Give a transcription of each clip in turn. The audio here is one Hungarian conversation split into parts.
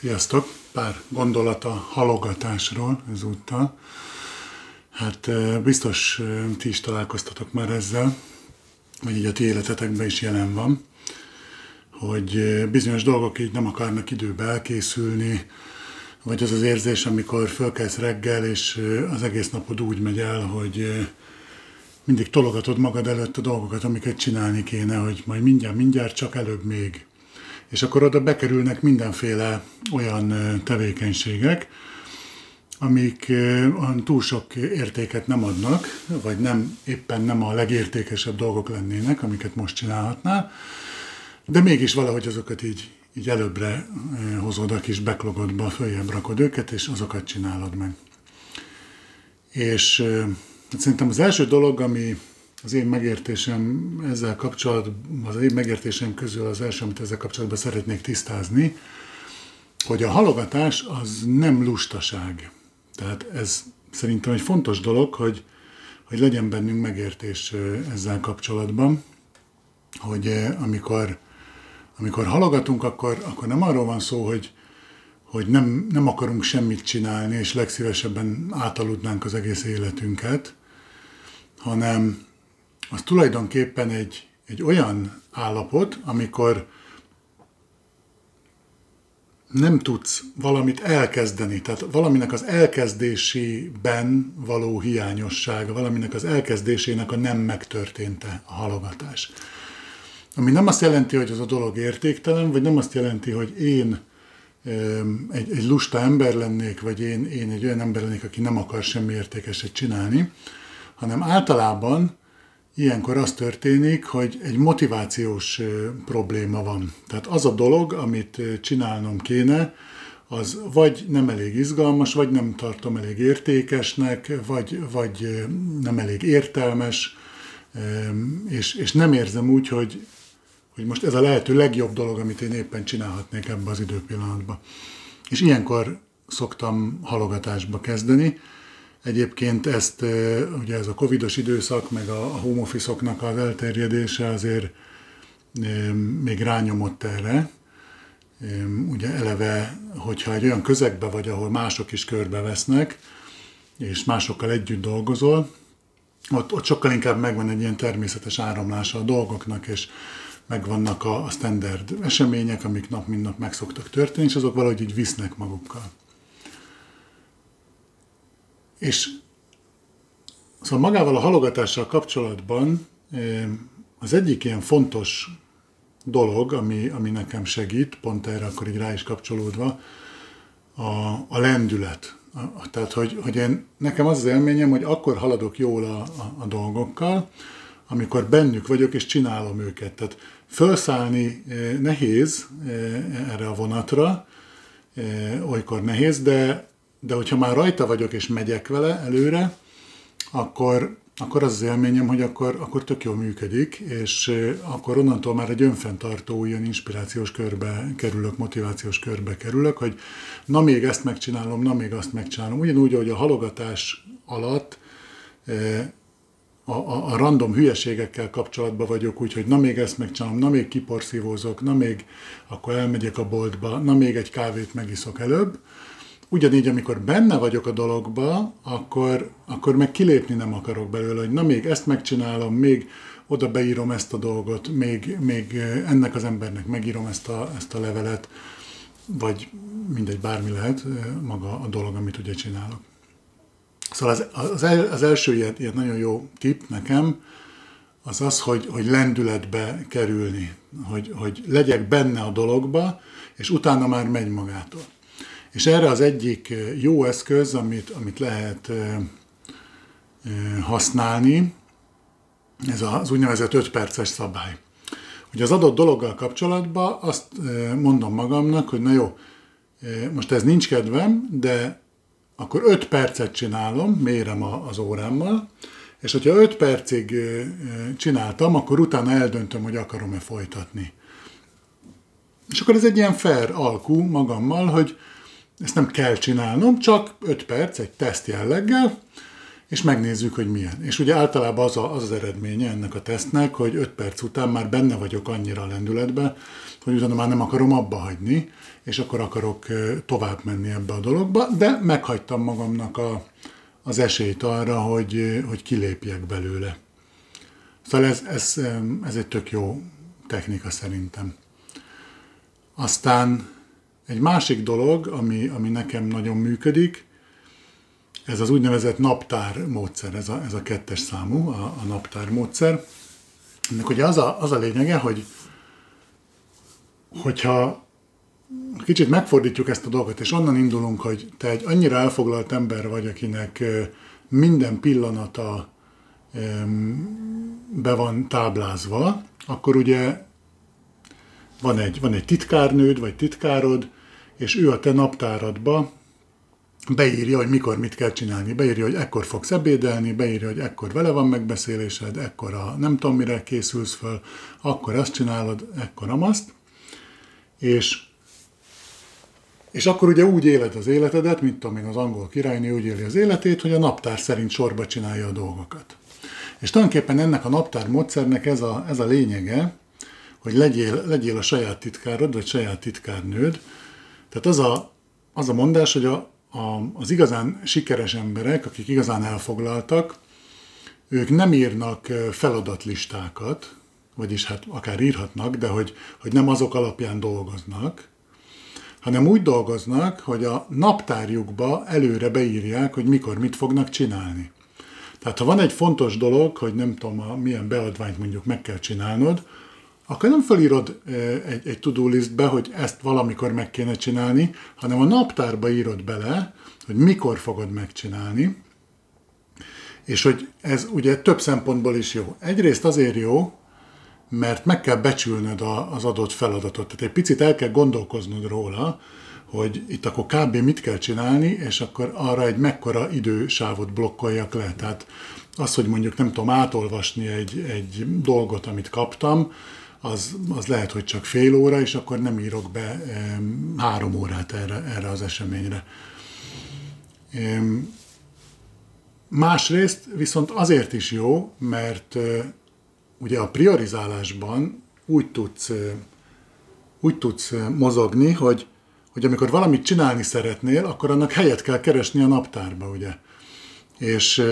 Sziasztok! Pár gondolat a halogatásról ezúttal. Hát biztos ti is találkoztatok már ezzel, vagy így a ti életetekben is jelen van, hogy bizonyos dolgok így nem akarnak időbe elkészülni, vagy az az érzés, amikor fölkelsz reggel, és az egész napod úgy megy el, hogy mindig tologatod magad előtt a dolgokat, amiket csinálni kéne, hogy majd mindjárt, mindjárt, csak előbb még és akkor oda bekerülnek mindenféle olyan tevékenységek, amik túl sok értéket nem adnak, vagy nem éppen nem a legértékesebb dolgok lennének, amiket most csinálhatnál, de mégis valahogy azokat így, így előbbre hozod a kis backlogodba, följebb rakod őket, és azokat csinálod meg. És hát szerintem az első dolog, ami az én megértésem ezzel kapcsolatban, az én megértésem közül az első, amit ezzel kapcsolatban szeretnék tisztázni, hogy a halogatás az nem lustaság. Tehát ez szerintem egy fontos dolog, hogy, hogy legyen bennünk megértés ezzel kapcsolatban, hogy amikor, amikor halogatunk, akkor, akkor nem arról van szó, hogy, hogy nem, nem akarunk semmit csinálni, és legszívesebben átaludnánk az egész életünket, hanem, az tulajdonképpen egy, egy olyan állapot, amikor nem tudsz valamit elkezdeni, tehát valaminek az elkezdésében való hiányossága, valaminek az elkezdésének a nem megtörténte a halogatás. Ami nem azt jelenti, hogy az a dolog értéktelen, vagy nem azt jelenti, hogy én egy, egy lusta ember lennék, vagy én, én egy olyan ember lennék, aki nem akar semmi értékeset csinálni, hanem általában ilyenkor az történik, hogy egy motivációs probléma van. Tehát az a dolog, amit csinálnom kéne, az vagy nem elég izgalmas, vagy nem tartom elég értékesnek, vagy, vagy nem elég értelmes, és, és nem érzem úgy, hogy, hogy most ez a lehető legjobb dolog, amit én éppen csinálhatnék ebbe az időpillanatban. És ilyenkor szoktam halogatásba kezdeni, Egyébként ezt, ugye ez a covidos időszak, meg a home office-oknak az elterjedése azért még rányomott erre. Ugye eleve, hogyha egy olyan közegbe vagy, ahol mások is körbevesznek, és másokkal együtt dolgozol, ott, ott sokkal inkább megvan egy ilyen természetes áramlása a dolgoknak, és megvannak a, a standard események, amik nap mint nap meg szoktak történni, és azok valahogy így visznek magukkal. És szóval magával a halogatással kapcsolatban az egyik ilyen fontos dolog, ami, ami nekem segít, pont erre akkor így rá is kapcsolódva, a, a lendület. A, tehát, hogy, hogy én, nekem az az élményem, hogy akkor haladok jól a, a, a dolgokkal, amikor bennük vagyok és csinálom őket. Tehát felszállni nehéz erre a vonatra, olykor nehéz, de de hogyha már rajta vagyok és megyek vele előre, akkor, akkor az az élményem, hogy akkor, akkor tök jól működik, és akkor onnantól már egy önfenntartó, ilyen inspirációs körbe kerülök, motivációs körbe kerülök, hogy na még ezt megcsinálom, na még azt megcsinálom. Ugyanúgy, hogy a halogatás alatt a, a, a random hülyeségekkel kapcsolatban vagyok, úgyhogy na még ezt megcsinálom, na még kiporszívózok, na még akkor elmegyek a boltba, na még egy kávét megiszok előbb, ugyanígy, amikor benne vagyok a dologba, akkor, akkor meg kilépni nem akarok belőle, hogy na még ezt megcsinálom, még oda beírom ezt a dolgot, még, még ennek az embernek megírom ezt a, ezt a levelet, vagy mindegy, bármi lehet maga a dolog, amit ugye csinálok. Szóval az, az, az első ilyen, ilyen nagyon jó tip nekem, az az, hogy, hogy lendületbe kerülni, hogy, hogy legyek benne a dologba, és utána már megy magától. És erre az egyik jó eszköz, amit, amit lehet használni, ez az úgynevezett 5 perces szabály. Ugye az adott dologgal kapcsolatban azt mondom magamnak, hogy na jó, most ez nincs kedvem, de akkor 5 percet csinálom, mérem az órámmal, és hogyha 5 percig csináltam, akkor utána eldöntöm, hogy akarom-e folytatni. És akkor ez egy ilyen fair alkú magammal, hogy ezt nem kell csinálnom, csak 5 perc egy teszt jelleggel, és megnézzük, hogy milyen. És ugye általában az, a, az az eredménye ennek a tesztnek, hogy 5 perc után már benne vagyok annyira a lendületbe, hogy utána már nem akarom abba hagyni, és akkor akarok tovább menni ebbe a dologba, de meghagytam magamnak a, az esélyt arra, hogy, hogy kilépjek belőle. Szóval ez, ez, ez egy tök jó technika szerintem. Aztán egy másik dolog, ami, ami nekem nagyon működik, ez az úgynevezett naptár módszer, ez a, ez a kettes számú, a, a naptár módszer. Ennek ugye az a, az a lényege, hogy hogyha kicsit megfordítjuk ezt a dolgot, és onnan indulunk, hogy te egy annyira elfoglalt ember vagy, akinek minden pillanata be van táblázva, akkor ugye van egy, van egy titkárnőd, vagy titkárod, és ő a te naptáradba beírja, hogy mikor mit kell csinálni. Beírja, hogy ekkor fogsz ebédelni, beírja, hogy ekkor vele van megbeszélésed, ekkor a nem tudom mire készülsz föl, akkor azt csinálod, ekkor amazt. És, és akkor ugye úgy éled az életedet, mint tudom én, az angol királynő úgy éli az életét, hogy a naptár szerint sorba csinálja a dolgokat. És tulajdonképpen ennek a naptár módszernek ez a, ez a lényege, hogy legyél, legyél a saját titkárod, vagy saját titkárnőd. Tehát az a, az a mondás, hogy a, a, az igazán sikeres emberek, akik igazán elfoglaltak, ők nem írnak feladatlistákat, vagyis hát akár írhatnak, de hogy, hogy nem azok alapján dolgoznak, hanem úgy dolgoznak, hogy a naptárjukba előre beírják, hogy mikor mit fognak csinálni. Tehát ha van egy fontos dolog, hogy nem tudom, milyen beadványt mondjuk meg kell csinálnod, akkor nem felírod egy, egy to-do listbe, hogy ezt valamikor meg kéne csinálni, hanem a naptárba írod bele, hogy mikor fogod megcsinálni, és hogy ez ugye több szempontból is jó. Egyrészt azért jó, mert meg kell becsülnöd az adott feladatot. Tehát egy picit el kell gondolkoznod róla, hogy itt akkor kb. mit kell csinálni, és akkor arra egy mekkora idősávot blokkoljak le. Tehát az, hogy mondjuk nem tudom átolvasni egy, egy dolgot, amit kaptam, az, az lehet, hogy csak fél óra, és akkor nem írok be három órát erre, erre az eseményre. Másrészt viszont azért is jó, mert ugye a priorizálásban úgy tudsz, úgy tudsz mozogni, hogy, hogy amikor valamit csinálni szeretnél, akkor annak helyet kell keresni a naptárba, ugye. És,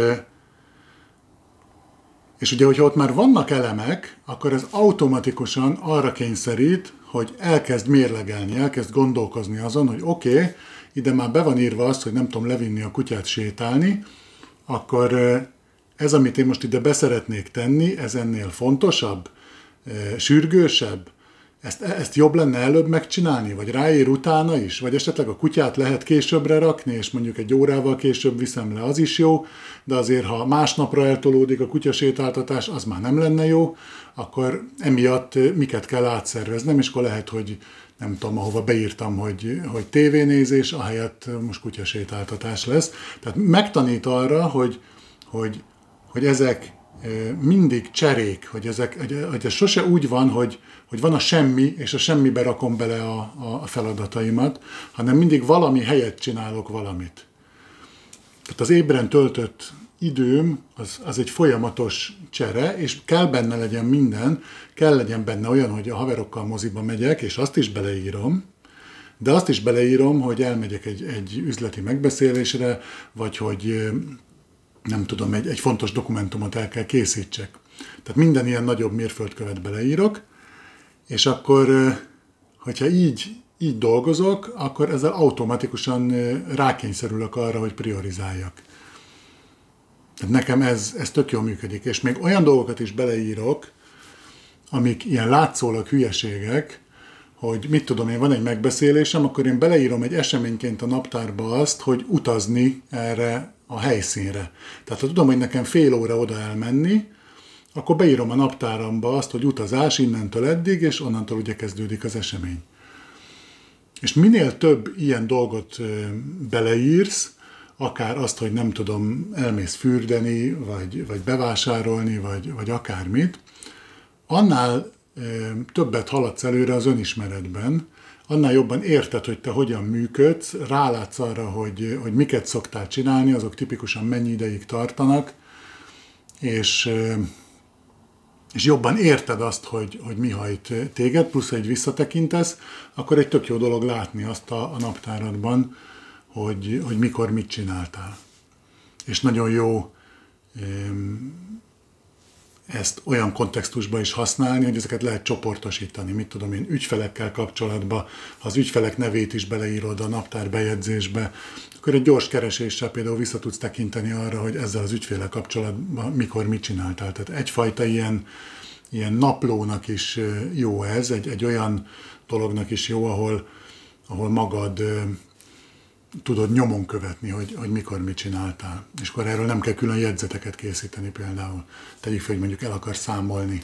és ugye, hogyha ott már vannak elemek, akkor ez automatikusan arra kényszerít, hogy elkezd mérlegelni, elkezd gondolkozni azon, hogy oké, okay, ide már be van írva azt, hogy nem tudom levinni a kutyát sétálni, akkor ez, amit én most ide beszeretnék tenni, ez ennél fontosabb, sürgősebb, ezt, ezt jobb lenne előbb megcsinálni, vagy ráér utána is, vagy esetleg a kutyát lehet későbbre rakni, és mondjuk egy órával később viszem le, az is jó, de azért ha másnapra eltolódik a kutyasétáltatás, az már nem lenne jó, akkor emiatt miket kell átszerveznem, és akkor lehet, hogy nem tudom, ahova beírtam, hogy, hogy tévénézés, ahelyett most kutyasétáltatás lesz. Tehát megtanít arra, hogy, hogy hogy ezek mindig cserék, hogy, ezek, hogy ez sose úgy van, hogy, hogy van a semmi, és a semmibe rakom bele a, a feladataimat, hanem mindig valami helyet csinálok valamit. Tehát az ébren töltött időm az, az egy folyamatos csere, és kell benne legyen minden, kell legyen benne olyan, hogy a haverokkal moziba megyek, és azt is beleírom, de azt is beleírom, hogy elmegyek egy, egy üzleti megbeszélésre, vagy hogy nem tudom, egy, egy fontos dokumentumot el kell készítsek. Tehát minden ilyen nagyobb mérföldkövet beleírok, és akkor, hogyha így, így dolgozok, akkor ezzel automatikusan rákényszerülök arra, hogy priorizáljak. Tehát nekem ez, ez tök jól működik. És még olyan dolgokat is beleírok, amik ilyen látszólag hülyeségek, hogy mit tudom én, van egy megbeszélésem, akkor én beleírom egy eseményként a naptárba azt, hogy utazni erre a helyszínre. Tehát ha tudom, hogy nekem fél óra oda elmenni, akkor beírom a naptáramba azt, hogy utazás innentől eddig, és onnantól ugye kezdődik az esemény. És minél több ilyen dolgot beleírsz, akár azt, hogy nem tudom, elmész fürdeni, vagy, vagy bevásárolni, vagy, vagy akármit, annál többet haladsz előre az önismeretben, annál jobban érted, hogy te hogyan működsz, rálátsz arra, hogy, hogy miket szoktál csinálni, azok tipikusan mennyi ideig tartanak, és, és jobban érted azt, hogy, hogy mi hajt téged, plusz egy visszatekintesz, akkor egy tök jó dolog látni azt a, a naptáradban, hogy, hogy mikor mit csináltál. És nagyon jó ezt olyan kontextusban is használni, hogy ezeket lehet csoportosítani. Mit tudom én, ügyfelekkel kapcsolatban, ha az ügyfelek nevét is beleírod a naptár bejegyzésbe, akkor egy gyors kereséssel például vissza tudsz tekinteni arra, hogy ezzel az ügyféle kapcsolatban mikor mit csináltál. Tehát egyfajta ilyen, ilyen naplónak is jó ez, egy, egy olyan dolognak is jó, ahol, ahol magad tudod nyomon követni, hogy, hogy mikor mit csináltál. És akkor erről nem kell külön jegyzeteket készíteni például. Tegyük fel, hogy mondjuk el akar számolni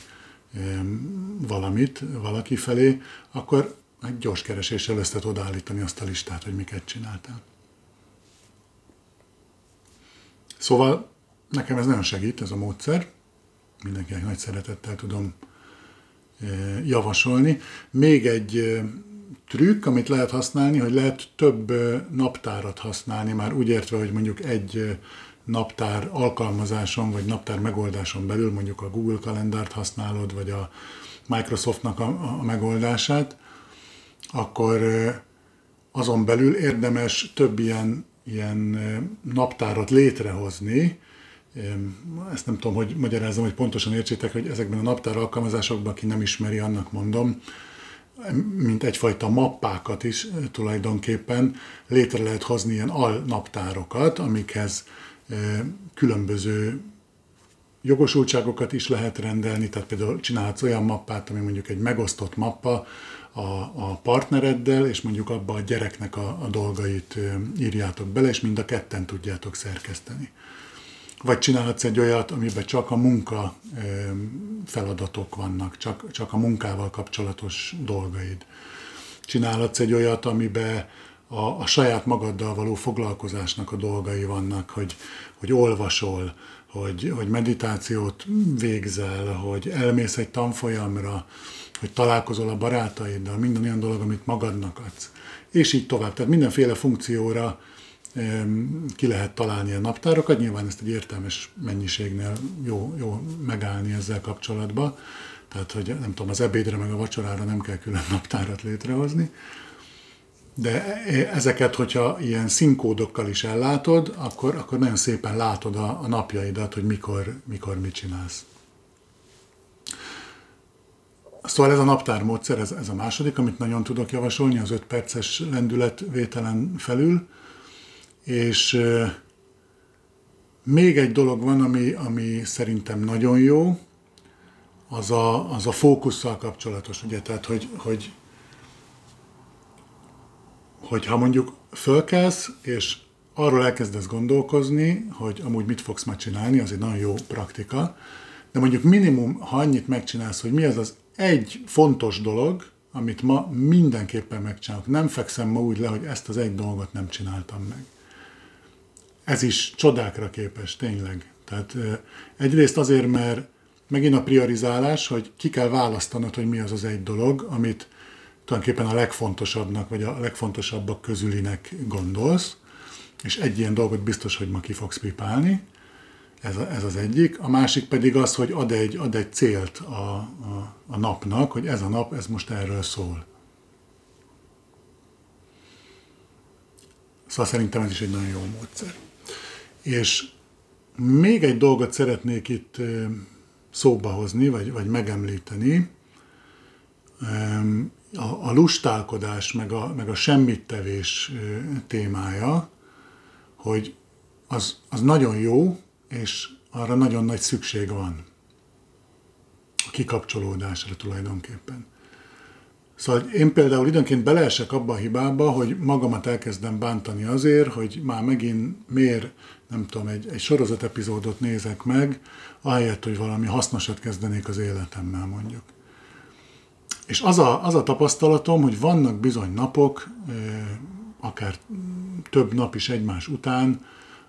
valamit valaki felé, akkor egy gyors kereséssel össze tudod állítani azt a listát, hogy miket csináltál. Szóval nekem ez nagyon segít, ez a módszer. Mindenkinek nagy szeretettel tudom eh, javasolni. Még egy eh, trükk, amit lehet használni, hogy lehet több naptárat használni, már úgy értve, hogy mondjuk egy naptár alkalmazáson, vagy naptár megoldáson belül, mondjuk a Google kalendárt használod, vagy a Microsoftnak a, a megoldását, akkor azon belül érdemes több ilyen, ilyen naptárat létrehozni, ezt nem tudom, hogy magyarázom, hogy pontosan értsétek, hogy ezekben a naptár alkalmazásokban, aki nem ismeri, annak mondom, mint egyfajta mappákat is tulajdonképpen létre lehet hozni ilyen alnaptárokat, amikhez különböző jogosultságokat is lehet rendelni, tehát például csinálhatsz olyan mappát, ami mondjuk egy megosztott mappa a, a partnereddel, és mondjuk abba a gyereknek a, a dolgait írjátok bele, és mind a ketten tudjátok szerkeszteni. Vagy csinálhatsz egy olyat, amiben csak a munka feladatok vannak, csak, csak a munkával kapcsolatos dolgaid. Csinálhatsz egy olyat, amiben a, a saját magaddal való foglalkozásnak a dolgai vannak, hogy, hogy olvasol, hogy, hogy meditációt végzel, hogy elmész egy tanfolyamra, hogy találkozol a barátaiddal, minden olyan dolog, amit magadnak adsz. És így tovább. Tehát mindenféle funkcióra ki lehet találni a naptárokat, nyilván ezt egy értelmes mennyiségnél jó, jó megállni ezzel kapcsolatban, tehát hogy nem tudom, az ebédre meg a vacsorára nem kell külön naptárat létrehozni, de e, ezeket, hogyha ilyen színkódokkal is ellátod, akkor, akkor nagyon szépen látod a, a napjaidat, hogy mikor, mikor mit csinálsz. Szóval ez a naptármódszer, ez, ez a második, amit nagyon tudok javasolni, az 5 perces lendületvételen felül. És még egy dolog van, ami, ami szerintem nagyon jó, az a, az a fókusszal kapcsolatos, ugye, tehát, hogy, hogy, hogy ha mondjuk fölkelsz, és arról elkezdesz gondolkozni, hogy amúgy mit fogsz majd csinálni, az egy nagyon jó praktika, de mondjuk minimum, ha annyit megcsinálsz, hogy mi az az egy fontos dolog, amit ma mindenképpen megcsinálok. Nem fekszem ma úgy le, hogy ezt az egy dolgot nem csináltam meg ez is csodákra képes, tényleg. Tehát egyrészt azért, mert megint a priorizálás, hogy ki kell választanod, hogy mi az az egy dolog, amit tulajdonképpen a legfontosabbnak, vagy a legfontosabbak közülinek gondolsz, és egy ilyen dolgot biztos, hogy ma ki fogsz pipálni, ez, a, ez az egyik. A másik pedig az, hogy ad egy, ad egy célt a, a, a napnak, hogy ez a nap, ez most erről szól. Szóval szerintem ez is egy nagyon jó módszer. És még egy dolgot szeretnék itt szóba hozni, vagy, vagy megemlíteni. A, a lustálkodás, meg a, meg a semmittevés témája, hogy az, az nagyon jó, és arra nagyon nagy szükség van. A kikapcsolódásra tulajdonképpen. Szóval én például időnként beleesek abba a hibába, hogy magamat elkezdem bántani azért, hogy már megint miért, nem tudom, egy, egy sorozat epizódot nézek meg, ahelyett, hogy valami hasznosat kezdenék az életemmel mondjuk. És az a, az a tapasztalatom, hogy vannak bizony napok, akár több nap is egymás után,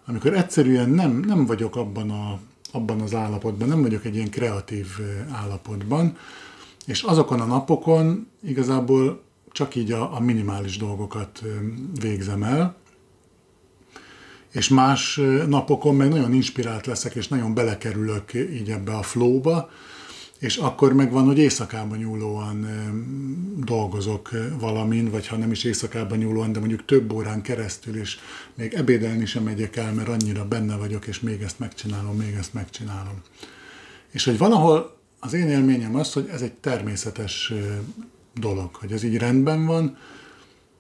amikor egyszerűen nem, nem vagyok abban, a, abban az állapotban, nem vagyok egy ilyen kreatív állapotban, és azokon a napokon igazából csak így a, a minimális dolgokat végzem el, és más napokon meg nagyon inspirált leszek, és nagyon belekerülök így ebbe a flowba, és akkor meg van, hogy éjszakában nyúlóan dolgozok valamin, vagy ha nem is éjszakában nyúlóan, de mondjuk több órán keresztül, és még ebédelni sem megyek el, mert annyira benne vagyok, és még ezt megcsinálom, még ezt megcsinálom. És hogy valahol az én élményem az, hogy ez egy természetes dolog, hogy ez így rendben van,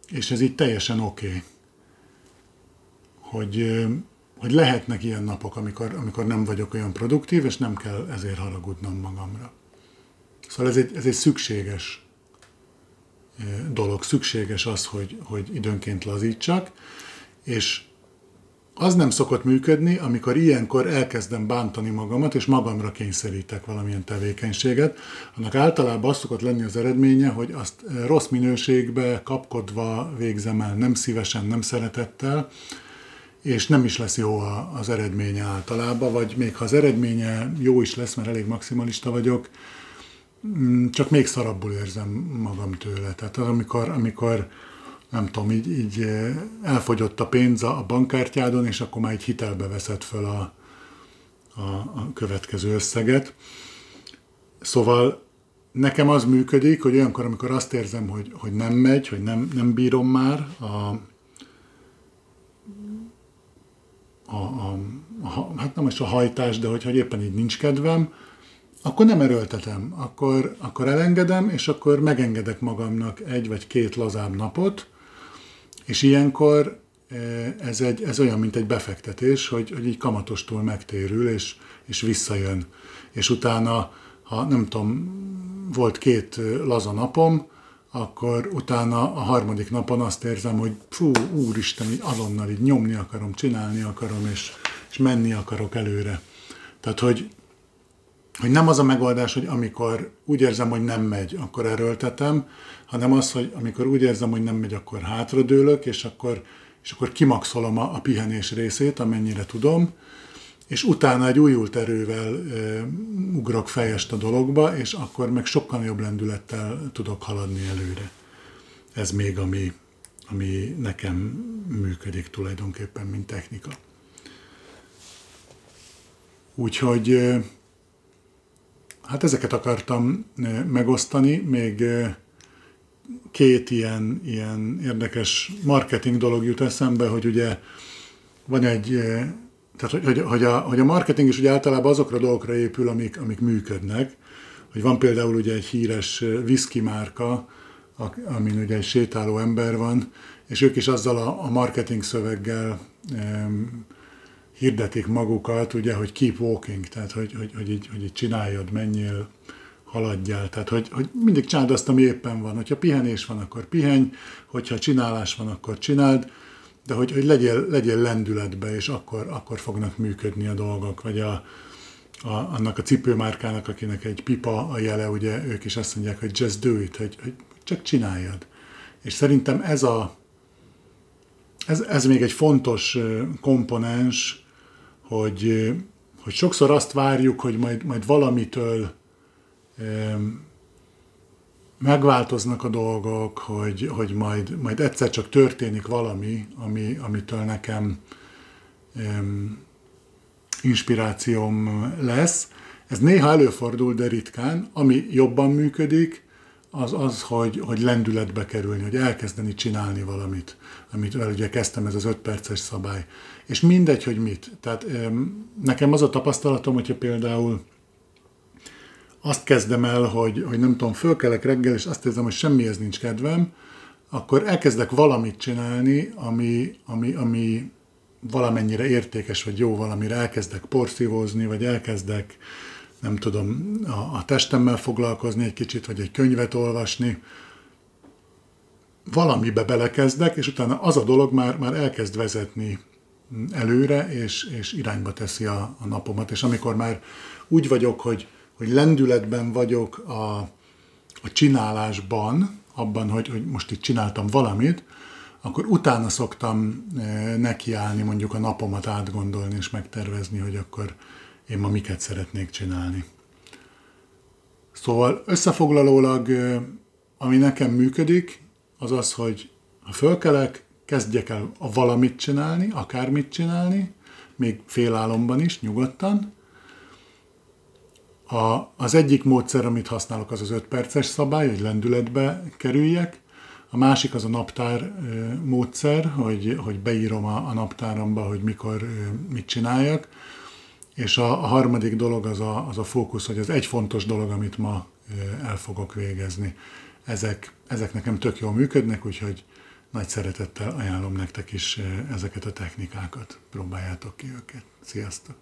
és ez így teljesen oké. Okay. Hogy, hogy lehetnek ilyen napok, amikor, amikor nem vagyok olyan produktív, és nem kell ezért haragudnom magamra. Szóval ez egy, ez egy szükséges dolog, szükséges az, hogy, hogy időnként lazítsak, és az nem szokott működni, amikor ilyenkor elkezdem bántani magamat, és magamra kényszerítek valamilyen tevékenységet. Annak általában az szokott lenni az eredménye, hogy azt rossz minőségbe, kapkodva végzem el, nem szívesen, nem szeretettel, és nem is lesz jó az eredménye általában, vagy még ha az eredménye jó is lesz, mert elég maximalista vagyok, mm, csak még szarabbul érzem magam tőle. Tehát az, amikor, amikor nem tudom, így, így eh, elfogyott a pénz a bankkártyádon, és akkor már egy hitelbe veszed föl a, a, a következő összeget. Szóval nekem az működik, hogy olyankor, amikor azt érzem, hogy, hogy nem megy, hogy nem, nem bírom már a, a, a, a, hát nem is a hajtás, de hogy, hogy éppen így nincs kedvem, akkor nem erőltetem, akkor, akkor elengedem, és akkor megengedek magamnak egy vagy két lazább napot, és ilyenkor e, ez, egy, ez olyan, mint egy befektetés, hogy, hogy így kamatostól megtérül, és, és visszajön. És utána, ha nem tudom, volt két laza napom, akkor utána a harmadik napon azt érzem, hogy fú, úristen, így azonnal így nyomni akarom, csinálni akarom, és, és menni akarok előre. Tehát, hogy, hogy nem az a megoldás, hogy amikor úgy érzem, hogy nem megy, akkor erőltetem, hanem az, hogy amikor úgy érzem, hogy nem megy, akkor hátradőlök, és akkor, és akkor kimaxolom a, a pihenés részét, amennyire tudom, és utána egy újult erővel e, ugrok fejest a dologba, és akkor meg sokkal jobb lendülettel tudok haladni előre. Ez még ami, ami nekem működik tulajdonképpen, mint technika. Úgyhogy hát ezeket akartam megosztani, még két ilyen, ilyen érdekes marketing dolog jut eszembe, hogy ugye van egy, tehát hogy, hogy, a, hogy a marketing is ugye általában azokra a dolgokra épül, amik, amik működnek. Hogy van például ugye egy híres whisky márka, amin ugye egy sétáló ember van, és ők is azzal a, a marketing szöveggel um, hirdetik magukat, ugye, hogy keep walking, tehát hogy, hogy, hogy, így, hogy így csináljad, menjél, haladjál. Tehát, hogy, hogy mindig csináld azt, ami éppen van. Hogyha pihenés van, akkor pihenj, hogyha csinálás van, akkor csináld, de hogy, hogy legyél, legyél lendületbe, és akkor, akkor fognak működni a dolgok. Vagy a, a, annak a cipőmárkának, akinek egy pipa a jele, ugye ők is azt mondják, hogy just do it, hogy, hogy csak csináljad. És szerintem ez a ez, ez még egy fontos komponens, hogy, hogy sokszor azt várjuk, hogy majd, majd valamitől megváltoznak a dolgok, hogy, hogy majd, majd egyszer csak történik valami, ami, amitől nekem um, inspirációm lesz. Ez néha előfordul, de ritkán. Ami jobban működik, az az, hogy, hogy lendületbe kerülni, hogy elkezdeni csinálni valamit, amit ugye kezdtem, ez az öt perces szabály. És mindegy, hogy mit. Tehát nekem az a tapasztalatom, hogyha például azt kezdem el, hogy, hogy nem tudom, fölkelek reggel, és azt érzem, hogy semmihez nincs kedvem, akkor elkezdek valamit csinálni, ami, ami, ami valamennyire értékes, vagy jó valamire elkezdek porszívózni, vagy elkezdek, nem tudom, a, a testemmel foglalkozni egy kicsit, vagy egy könyvet olvasni, valamibe belekezdek, és utána az a dolog már, már elkezd vezetni előre, és, és irányba teszi a, a napomat. És amikor már úgy vagyok, hogy hogy lendületben vagyok a, a csinálásban, abban, hogy, hogy most itt csináltam valamit, akkor utána szoktam e, nekiállni mondjuk a napomat átgondolni és megtervezni, hogy akkor én ma miket szeretnék csinálni. Szóval összefoglalólag, e, ami nekem működik, az az, hogy ha fölkelek, kezdjek el a valamit csinálni, akármit csinálni, még félálomban is, nyugodtan. A, az egyik módszer, amit használok, az az 5 perces szabály, hogy lendületbe kerüljek. A másik az a naptár módszer, hogy, hogy beírom a, a naptáramba, hogy mikor mit csináljak. És a, a harmadik dolog az a, az a fókusz, hogy az egy fontos dolog, amit ma el fogok végezni. Ezek, ezek nekem tök jól működnek, úgyhogy nagy szeretettel ajánlom nektek is ezeket a technikákat. Próbáljátok ki őket. Sziasztok!